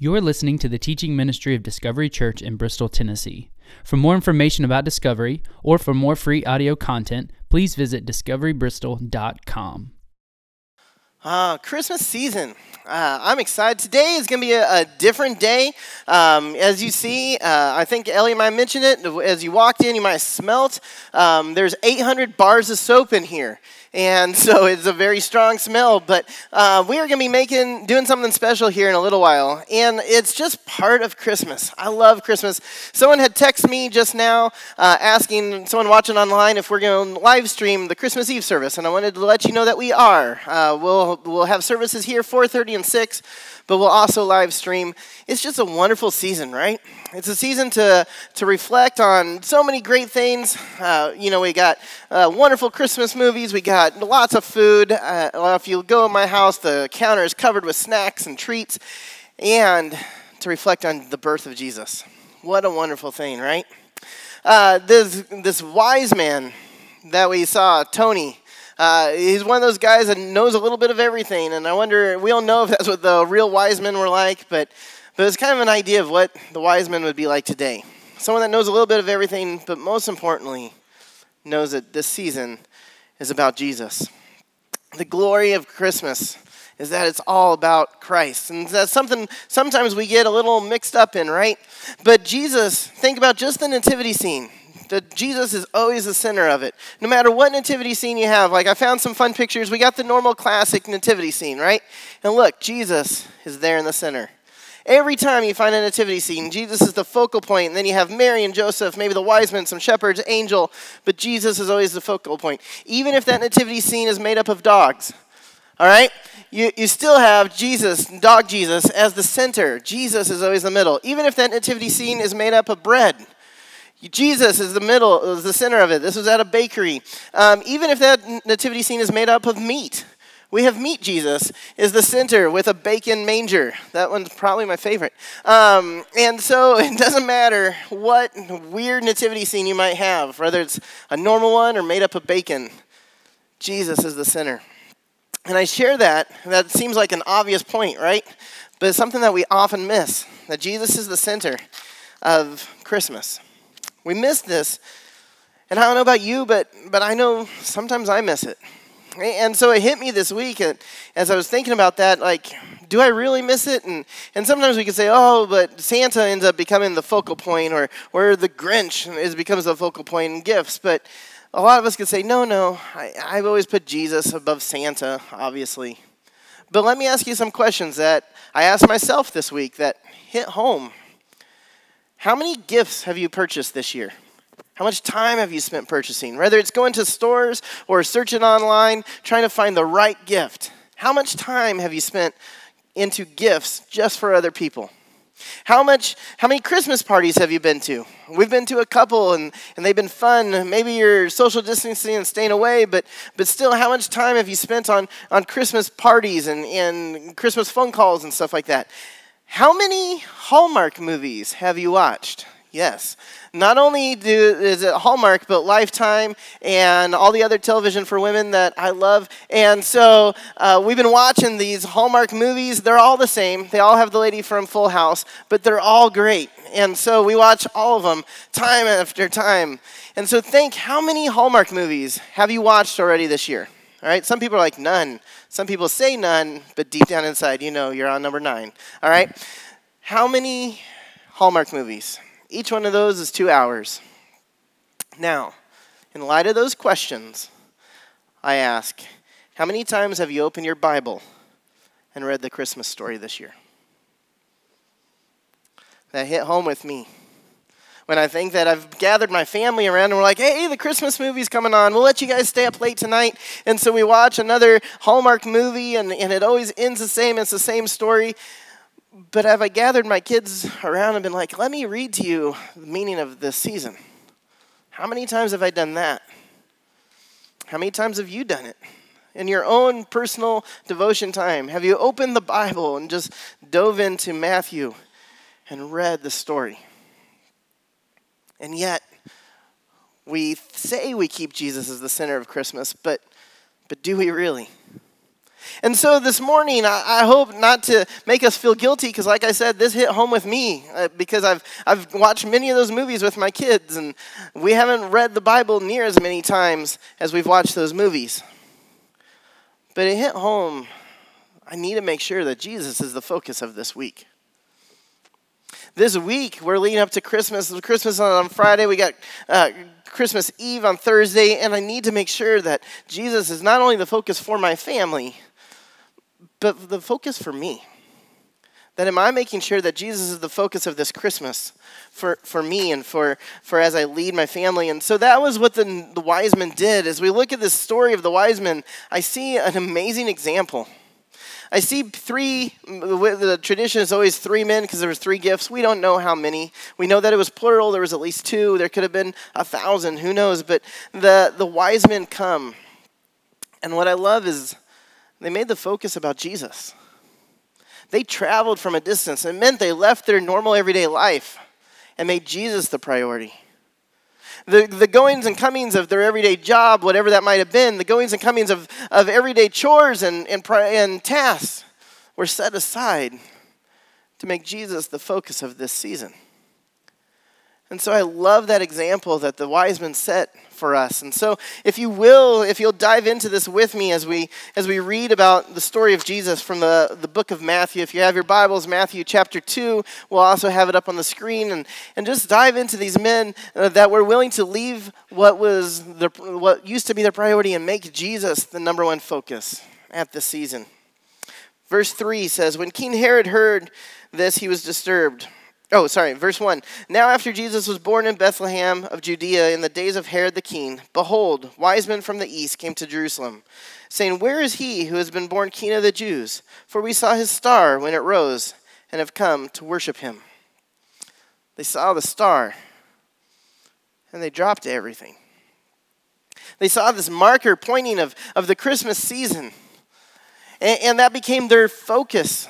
You're listening to the teaching ministry of Discovery Church in Bristol, Tennessee. For more information about Discovery or for more free audio content, please visit discoverybristol.com. Uh, Christmas season. Uh, I'm excited. Today is going to be a, a, different day. Um, as you see, uh, I think Ellie might mention it. As you walked in, you might have smelt. Um, there's 800 bars of soap in here and so it's a very strong smell. But uh, we are going to be making doing something special here in a little while, and it's just part of Christmas. I love Christmas. Someone had texted me just now uh, asking someone watching online if we're going to live stream the Christmas Eve service, and I wanted to let you know that we are. Uh, we'll we'll have services here 4:30 and 6 but we'll also live stream. It's just a wonderful season, right? It's a season to, to reflect on so many great things. Uh, you know, we got uh, wonderful Christmas movies, we got lots of food. Uh, well, if you go in my house, the counter is covered with snacks and treats, and to reflect on the birth of Jesus. What a wonderful thing, right? Uh, this, this wise man that we saw, Tony, uh, he's one of those guys that knows a little bit of everything, and I wonder, we don't know if that's what the real wise men were like, but, but it's kind of an idea of what the wise men would be like today. Someone that knows a little bit of everything, but most importantly, knows that this season is about Jesus. The glory of Christmas is that it's all about Christ. And that's something sometimes we get a little mixed up in, right? But Jesus, think about just the nativity scene that Jesus is always the center of it. No matter what nativity scene you have, like I found some fun pictures. We got the normal classic nativity scene, right? And look, Jesus is there in the center. Every time you find a nativity scene, Jesus is the focal point, and then you have Mary and Joseph, maybe the wise men, some shepherds, angel, but Jesus is always the focal point. Even if that nativity scene is made up of dogs, all right? You, you still have Jesus, dog Jesus, as the center. Jesus is always the middle. Even if that nativity scene is made up of bread, Jesus is the middle, is the center of it. This was at a bakery. Um, even if that nativity scene is made up of meat, we have meat Jesus is the center with a bacon manger. That one's probably my favorite. Um, and so it doesn't matter what weird nativity scene you might have, whether it's a normal one or made up of bacon, Jesus is the center. And I share that. That seems like an obvious point, right? But it's something that we often miss that Jesus is the center of Christmas. We miss this. And I don't know about you, but, but I know sometimes I miss it. And so it hit me this week as I was thinking about that, like, do I really miss it? And, and sometimes we can say, oh, but Santa ends up becoming the focal point, or, or the Grinch is, becomes the focal point in gifts. But a lot of us could say, no, no, I, I've always put Jesus above Santa, obviously. But let me ask you some questions that I asked myself this week that hit home. How many gifts have you purchased this year? How much time have you spent purchasing? Whether it's going to stores or searching online, trying to find the right gift. How much time have you spent into gifts just for other people? How much how many Christmas parties have you been to? We've been to a couple and, and they've been fun. Maybe you're social distancing and staying away, but but still how much time have you spent on, on Christmas parties and, and Christmas phone calls and stuff like that? How many Hallmark movies have you watched? Yes. Not only do, is it Hallmark, but Lifetime and all the other television for women that I love. And so uh, we've been watching these Hallmark movies. They're all the same. They all have the lady from Full House, but they're all great. And so we watch all of them time after time. And so think how many Hallmark movies have you watched already this year? All right, some people are like none. Some people say none, but deep down inside, you know you're on number nine. All right, how many Hallmark movies? Each one of those is two hours. Now, in light of those questions, I ask, how many times have you opened your Bible and read the Christmas story this year? That hit home with me when I think that I've gathered my family around and we're like, hey, the Christmas movie's coming on. We'll let you guys stay up late tonight. And so we watch another Hallmark movie, and, and it always ends the same. It's the same story. But have I gathered my kids around and been like, let me read to you the meaning of this season? How many times have I done that? How many times have you done it? In your own personal devotion time, have you opened the Bible and just dove into Matthew and read the story? And yet, we say we keep Jesus as the center of Christmas, but, but do we really? And so this morning, I, hope not to make us feel guilty because, like I said, this hit home with me uh, because I've, I've watched many of those movies with my kids, and we haven't read the Bible near as many times as we've watched those movies. But it hit home. I need to make sure that Jesus is the focus of this week. This week, we're leading up to Christmas. Christmas on Friday, we got uh, Christmas Eve on Thursday, and I need to make sure that Jesus is not only the focus for my family, but the focus for me. That am I making sure that Jesus is the focus of this Christmas for, for me and for, for as I lead my family? And so that was what the, the wise men did. As we look at this story of the wise men, I see an amazing example. I see three, the tradition is always three men because there was three gifts. We don't know how many. We know that it was plural. There was at least two. There could have been a thousand. Who knows? But the, the wise men come. And what I love is they made the focus about Jesus. They traveled from a distance. It meant they left their normal everyday life and made Jesus the priority. The, the goings and comings of their everyday job, whatever that might have been, the goings and comings of, of everyday chores and, and, and tasks were set aside to make Jesus the focus of this season. And so I love that example that the wise men set for us. And so if you will, if you'll dive into this with me as we as we read about the story of Jesus from the, the book of Matthew. If you have your Bibles, Matthew chapter 2, we'll also have it up on the screen and, and just dive into these men uh, that were willing to leave what was the, what used to be their priority and make Jesus the number one focus at this season. Verse 3 says, When King Herod heard this, he was disturbed Oh, sorry, verse 1. Now, after Jesus was born in Bethlehem of Judea in the days of Herod the king, behold, wise men from the east came to Jerusalem, saying, Where is he who has been born king of the Jews? For we saw his star when it rose and have come to worship him. They saw the star and they dropped everything. They saw this marker pointing of, of the Christmas season, and, and that became their focus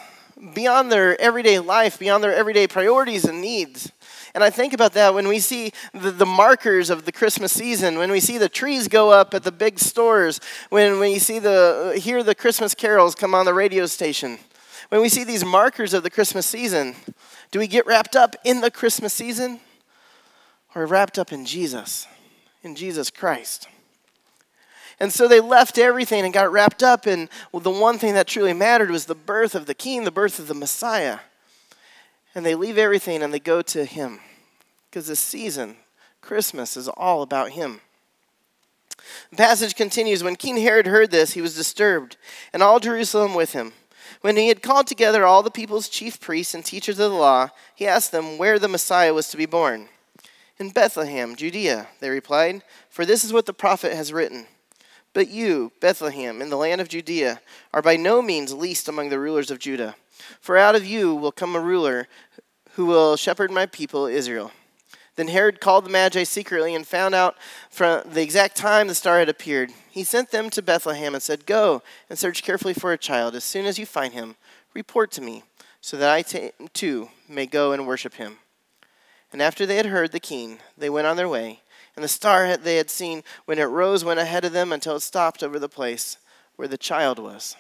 beyond their everyday life, beyond their everyday priorities and needs. And I think about that when we see the, the, markers of the Christmas season, when we see the trees go up at the big stores, when we see the hear the Christmas carols come on the radio station, when we see these markers of the Christmas season, do we get wrapped up in the Christmas season or wrapped up in Jesus, in Jesus Christ? And so they left everything and got wrapped up in well, the one thing that truly mattered was the birth of the king, the birth of the Messiah. And they leave everything and they go to him. Because this season, Christmas, is all about him. The passage continues When King Herod heard this, he was disturbed, and all Jerusalem with him. When he had called together all the people's chief priests and teachers of the law, he asked them where the Messiah was to be born. In Bethlehem, Judea, they replied, for this is what the prophet has written. But you, Bethlehem, in the land of Judea, are by no means least among the rulers of Judah. For out of you will come a ruler who will shepherd my people Israel. Then Herod called the Magi secretly and found out from the exact time the star had appeared. He sent them to Bethlehem and said, Go and search carefully for a child. As soon as you find him, report to me, so that I t- too may go and worship him. And after they had heard the king, they went on their way. And the star they had seen when it rose went ahead of them until it stopped over the place where the child was.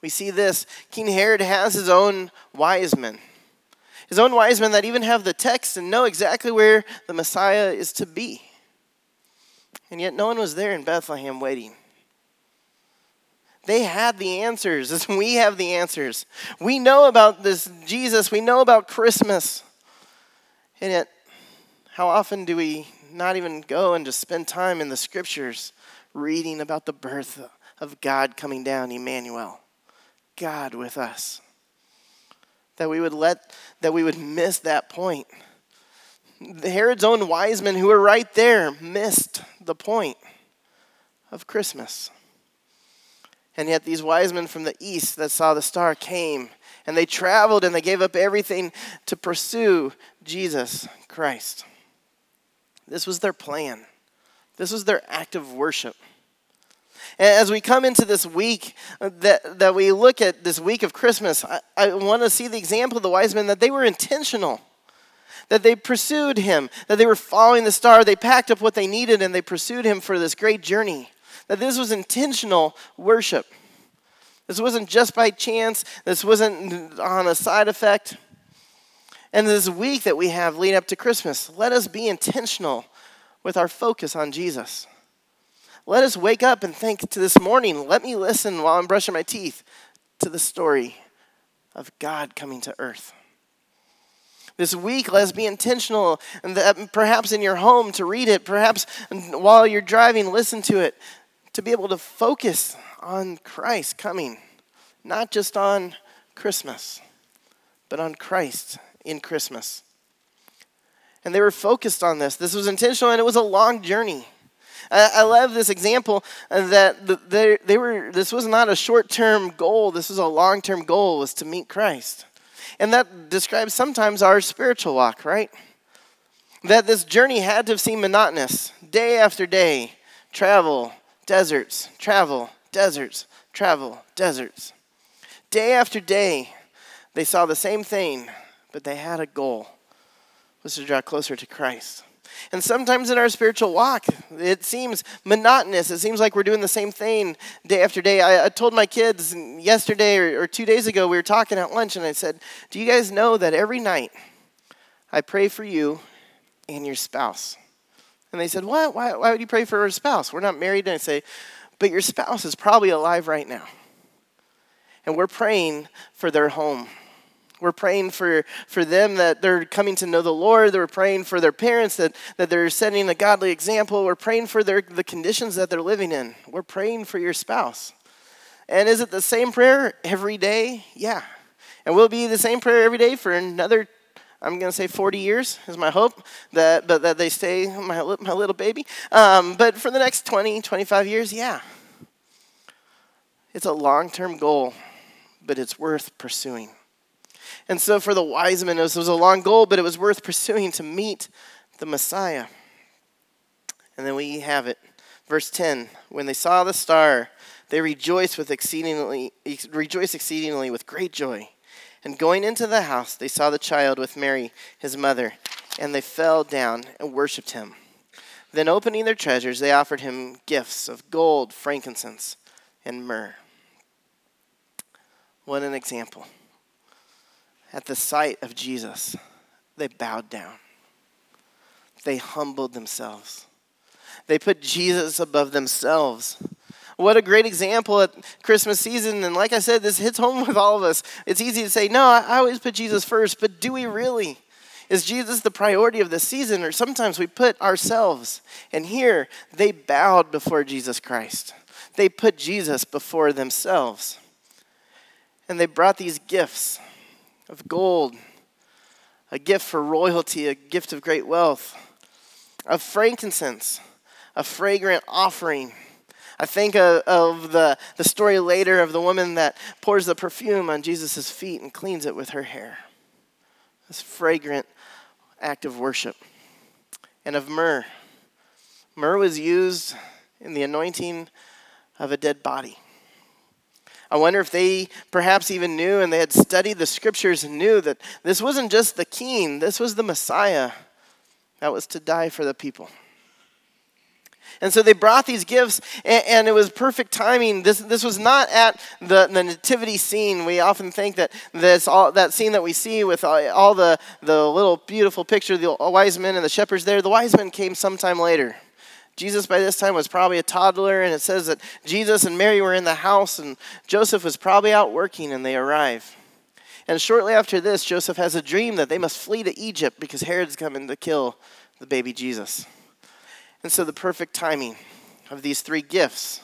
We see this King Herod has his own wise men. His own wise men that even have the text and know exactly where the Messiah is to be. And yet no one was there in Bethlehem waiting. They had the answers as we have the answers. We know about this Jesus, we know about Christmas. And yet how often do we not even go and just spend time in the scriptures reading about the birth of God coming down, Emmanuel, God with us? That we would let, that we would miss that point. Herod's own wise men who were right there missed the point of Christmas. And yet, these wise men from the east that saw the star came and they traveled and they gave up everything to pursue Jesus Christ. This was their plan, this was their act of worship. And as we come into this week, uh, that, that we look at this week of Christmas, I, I want to see the example of the wise men that they were intentional, that they pursued him, that they were following the star, they packed up what they needed and they pursued him for this great journey, that this was intentional worship. This wasn't just by chance, this wasn't on a side effect. And this week that we have leading up to Christmas, let us be intentional with our focus on Jesus. Let us wake up and think to this morning, let me listen while I'm brushing my teeth to the story of God coming to earth. This week, let's be intentional, and that uh, perhaps in your home to read it, perhaps while you're driving, listen to it, to be able to focus on Christ coming, not just on Christmas, but on Christ in Christmas. And they were focused on this. This was intentional, and it was a long journey. I, love this example that they, they were. This was not a short-term goal. This was a long-term goal. Was to meet Christ. And that describes sometimes our spiritual walk, right? That this journey had to have seemed monotonous. Day after day, travel, deserts, travel, deserts, travel, deserts. Day after day, they saw the same thing, but they had a goal was to draw closer to Christ. And sometimes in our spiritual walk, it seems monotonous. It seems like we're doing the same thing day after day. I, I told my kids yesterday or, or two days ago, we were talking at lunch, and I said, Do you guys know that every night I pray for you and your spouse? And they said, What? Why, why would you pray for our spouse? We're not married. And I say, But your spouse is probably alive right now. And we're praying for their home we're praying for, for them that they're coming to know the Lord. We're praying for their parents that, that they're setting a godly example. We're praying for their, the conditions that they're living in. We're praying for your spouse. And is it the same prayer every day? Yeah. And will be the same prayer every day for another, I'm going to say 40 years is my hope, that, but that they stay my, my little baby. Um, but for the next 20, 25 years, yeah. It's a long term goal, but it's worth pursuing. And so for the wise men, it was, was a long goal, but it was worth pursuing to meet the Messiah. And then we have it. Verse 10 When they saw the star, they rejoiced with exceedingly rejoiced exceedingly with great joy. And going into the house, they saw the child with Mary, his mother, and they fell down and worshipped him. Then opening their treasures, they offered him gifts of gold, frankincense, and myrrh. What an example at the sight of Jesus, they bowed down. They humbled themselves. They put Jesus above themselves. What a great example at Christmas season. And like I said, this hits home with all of us. It's easy to say, no, I always put Jesus first, but do we really? Is Jesus the priority of the season? Or sometimes we put ourselves. And here, they bowed before Jesus Christ, they put Jesus before themselves. And they brought these gifts of gold, a gift for royalty, a gift of great wealth, of frankincense, a fragrant offering. I think of, of, the, the story later of the woman that pours the perfume on Jesus' feet and cleans it with her hair. This fragrant act of worship. And of myrrh. Myrrh was used in the anointing of a dead body. I wonder if they perhaps even knew and they had studied the scriptures and knew that this wasn't just the king, this was the Messiah that was to die for the people. And so they brought these gifts, and, and, it was perfect timing. This, this was not at the, the nativity scene. We often think that this all, that scene that we see with all, all the, the little beautiful picture, the wise men and the shepherds there, the wise men came sometime later. Jesus, by this time, was probably a toddler, and it says that Jesus and Mary were in the house, and Joseph was probably out working, and they arrive. And shortly after this, Joseph has a dream that they must flee to Egypt because Herod's coming to kill the baby Jesus. And so, the perfect timing of these three gifts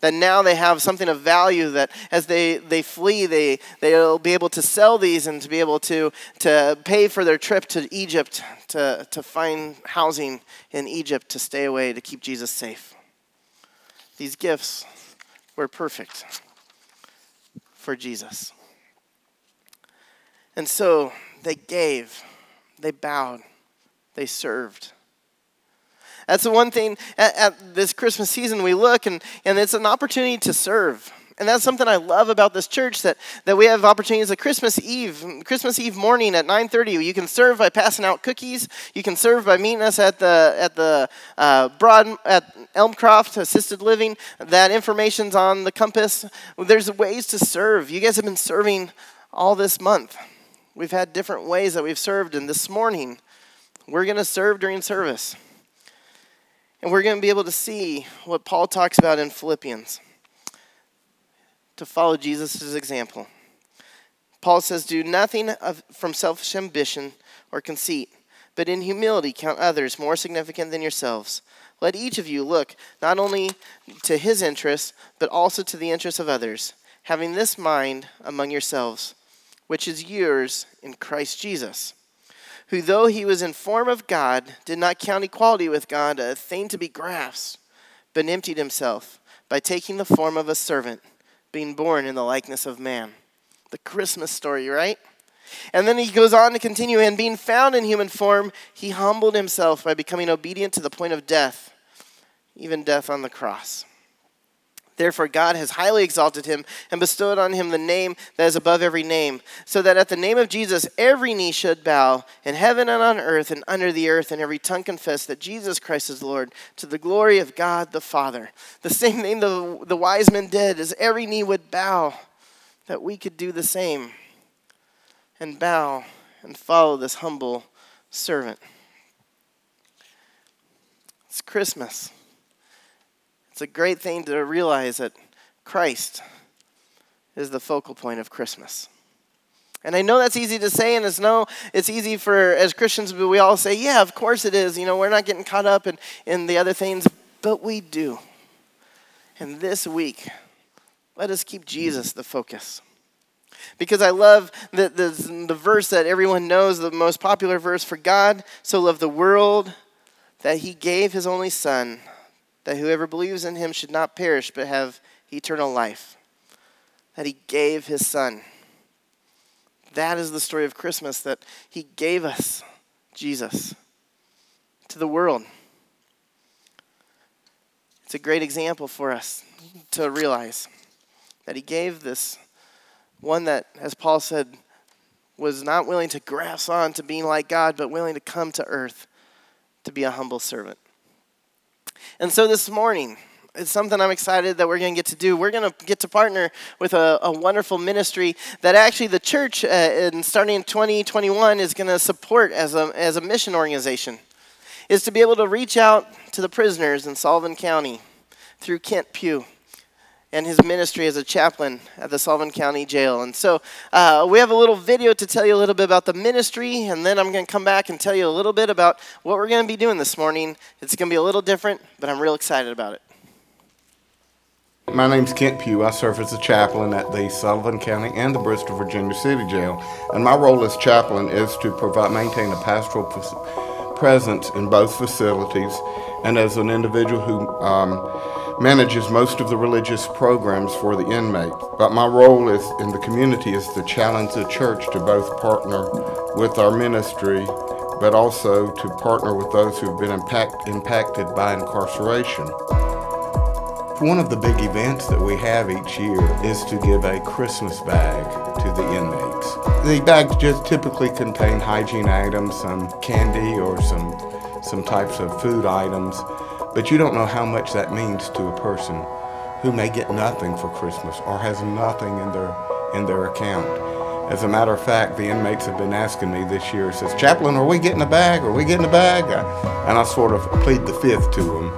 that now they have something of value that as they, they flee, they, they'll be able to sell these and to be able to, to pay for their trip to Egypt to, to find housing in Egypt to stay away to keep Jesus safe. These gifts were perfect for Jesus. And so they gave, they bowed, they served. That's the one thing at, at, this Christmas season we look and, and it's an opportunity to serve. And that's something I love about this church that, that we have opportunities at Christmas Eve, Christmas Eve morning at 9:30. You can serve by passing out cookies. You can serve by meeting us at the at the uh, Broad at Elmcroft Assisted Living. That information's on the compass. There's ways to serve. You guys have been serving all this month. We've had different ways that we've served, and this morning we're going to serve during service, and we're going to be able to see what Paul talks about in Philippians to follow Jesus' example. Paul says, Do nothing of, from selfish ambition or conceit, but in humility count others more significant than yourselves. Let each of you look not only to his interests, but also to the interests of others, having this mind among yourselves, which is yours in Christ Jesus, who, though he was in form of God, did not count equality with God a thing to be grasped, but emptied himself by taking the form of a servant being born in the likeness of man. The Christmas story, right? And then he goes on to continue, and being found in human form, he humbled himself by becoming obedient to the point of death, even death on the cross. Therefore, God has highly exalted him and bestowed on him the name that is above every name, so that at the name of Jesus every knee should bow in heaven and on earth and under the earth, and every tongue confess that Jesus Christ is Lord, to the glory of God the Father. The same thing the, the wise men did is every knee would bow, that we could do the same and bow and follow this humble servant. It's Christmas. It's a great thing to realize that Christ is the focal point of Christmas. And I know that's easy to say, and it's no, it's easy for as Christians, but we all say, yeah, of course it is. You know, we're not getting caught up in, in the other things, but we do. And this week, let us keep Jesus the focus. Because I love the, the, the verse that everyone knows, the most popular verse for God so loved the world that he gave his only Son that whoever believes in him should not perish but have eternal life. That he gave his son. That is the story of Christmas, that he gave us Jesus to the world. It's a great example for us to realize that he gave this one that, as Paul said, was not willing to grasp on to being like God, but willing to come to earth to be a humble servant. And so this morning, it's something I'm excited that we're going to get to do. We're going to get to partner with a, a wonderful ministry that actually the church, uh, in, starting in 2021, is going to support as a, as a mission organization. Is to be able to reach out to the prisoners in Sullivan County through Kent Pugh and his ministry as a chaplain at the Sullivan County Jail. And so uh, we have a little video to tell you a little bit about the ministry, and then I'm going to come back and tell you a little bit about what we're going to be doing this morning. It's going to be a little different, but I'm real excited about it. My name's Kent Pugh. I serve as a chaplain at the Sullivan County and the Bristol, Virginia City Jail. And my role as chaplain is to provide, maintain a pastoral presence in both facilities. And as an individual who um, manages most of the religious programs for the inmates. But my role is in the community is to challenge the church to both partner with our ministry, but also to partner with those who've been impact, impacted by incarceration. One of the big events that we have each year is to give a Christmas bag to the inmates. The bags just typically contain hygiene items, some candy or some some types of food items but you don't know how much that means to a person who may get nothing for Christmas or has nothing in their in their account. As a matter of fact, the inmates have been asking me this year, says, Chaplain, are we getting a bag? Are we getting a bag? And I sort of plead the fifth to them.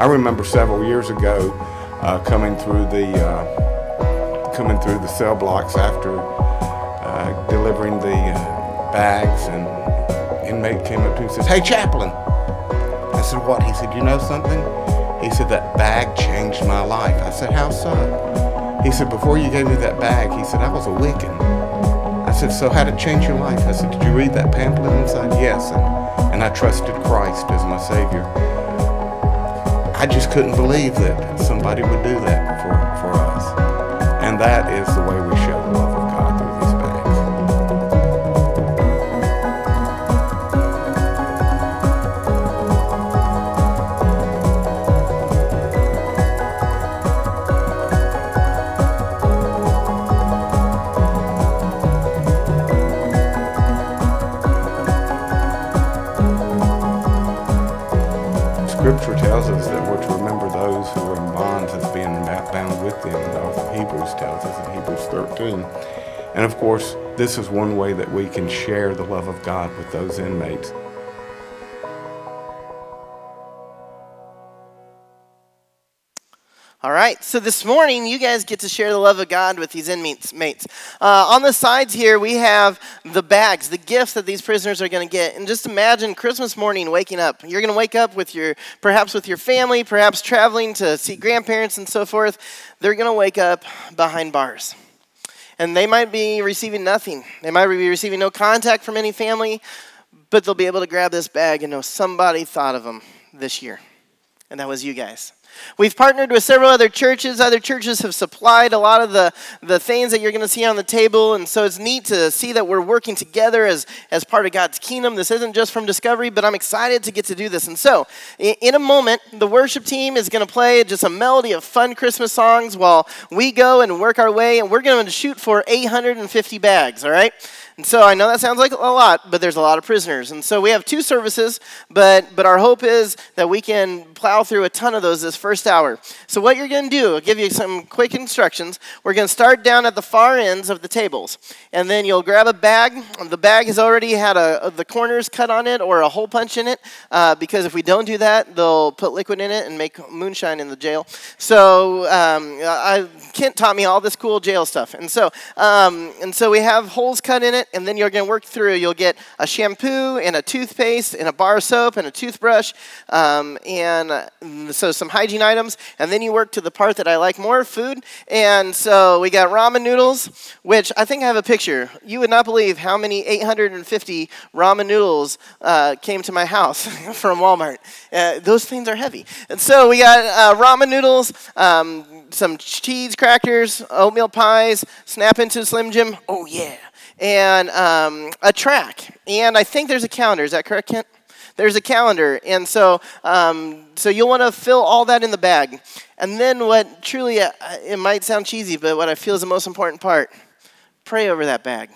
I remember several years ago uh, coming through the uh, coming through the cell blocks after uh, delivering the uh, bags, and inmate came up to me and says, "Hey, chaplain, I said, What? He said, You know something? He said, That bag changed my life. I said, How so? He said, Before you gave me that bag, he said, I was a Wiccan. I said, So how did it change your life? I said, Did you read that pamphlet inside? Yes. And, and I trusted Christ as my Savior. I just couldn't believe that somebody would do that for, for us. And that is the way 13. And of course, this is one way that we can share the love of God with those inmates. All right, so this morning you guys get to share the love of God with these inmates. Mates. Uh, on the sides here, we have the bags, the gifts that these prisoners are going to get. And just imagine Christmas morning waking up. You're going to wake up with your, perhaps with your family, perhaps traveling to see grandparents and so forth. They're going to wake up behind bars. And they might be receiving nothing. They might be receiving no contact from any family, but they'll be able to grab this bag and know somebody thought of them this year. And that was you guys. We've partnered with several other churches. Other churches have supplied a lot of the, the things that you're going to see on the table. And so it's neat to see that we're working together as, as part of God's kingdom. This isn't just from Discovery, but I'm excited to get to do this. And so, in a moment, the worship team is going to play just a melody of fun Christmas songs while we go and work our way. And we're going to shoot for 850 bags, all right? And so I know that sounds like a lot, but there's a lot of prisoners. And so we have two services, but, but our hope is that we can plow through a ton of those this first hour. So what you're going to do, I'll give you some quick instructions. We're going to start down at the far ends of the tables. And then you'll grab a bag. The bag has already had a, the corners cut on it or a hole punch in it, uh, because if we don't do that, they'll put liquid in it and make moonshine in the jail. So um, I, Kent taught me all this cool jail stuff. And so, um, and so we have holes cut in it and then you're going to work through. You'll get a shampoo and a toothpaste and a bar soap and a toothbrush, um, and uh, so some hygiene items. And then you work to the part that I like more, food. And so we got ramen noodles, which I think I have a picture. You would not believe how many 850 ramen noodles uh, came to my house from Walmart. Uh, those things are heavy. And so we got uh, ramen noodles. Um, some cheese crackers, oatmeal pies, snap into Slim Jim. Oh, yeah and um, a track. And I think there's a calendar. Is that correct, Kent? There's a calendar. And so, um, so you'll want to fill all that in the bag. And then what truly, uh, it might sound cheesy, but what I feel is the most important part pray over that bag.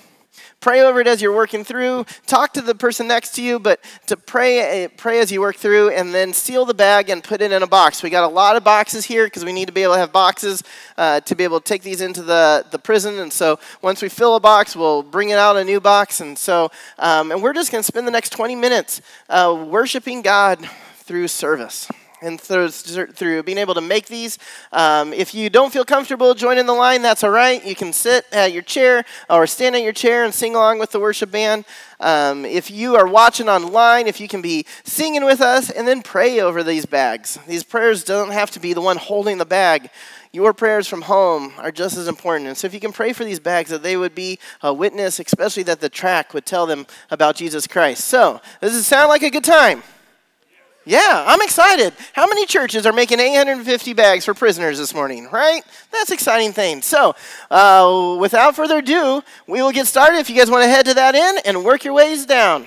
Pray over it as you're working through. Talk to the person next to you, but to pray, eh, pray as you work through, and then seal the bag and put it in a box. We got a lot of boxes here because we need to be able to have boxes uh, to be able to take these into the, the prison. And so once we fill a box, we'll bring it out a new box. And so, um, and we're just going to spend the next 20 minutes uh, worshiping God through service and through, being able to make these. Um, if you don't feel comfortable joining the line, that's all right. You can sit at your chair or stand at your chair and sing along with the worship band. Um, if you are watching online, if you can be singing with us and then pray over these bags. These prayers don't have to be the one holding the bag. Your prayers from home are just as important. And so, if you can pray for these bags, that they would be a witness, especially that the track would tell them about Jesus Christ. So, does it sound like a good time? Yeah, I'm excited. How many churches are making 850 bags for prisoners this morning, right? That's exciting thing. So, uh, without further ado, we will get started. If you guys want to head to that end and work your ways down.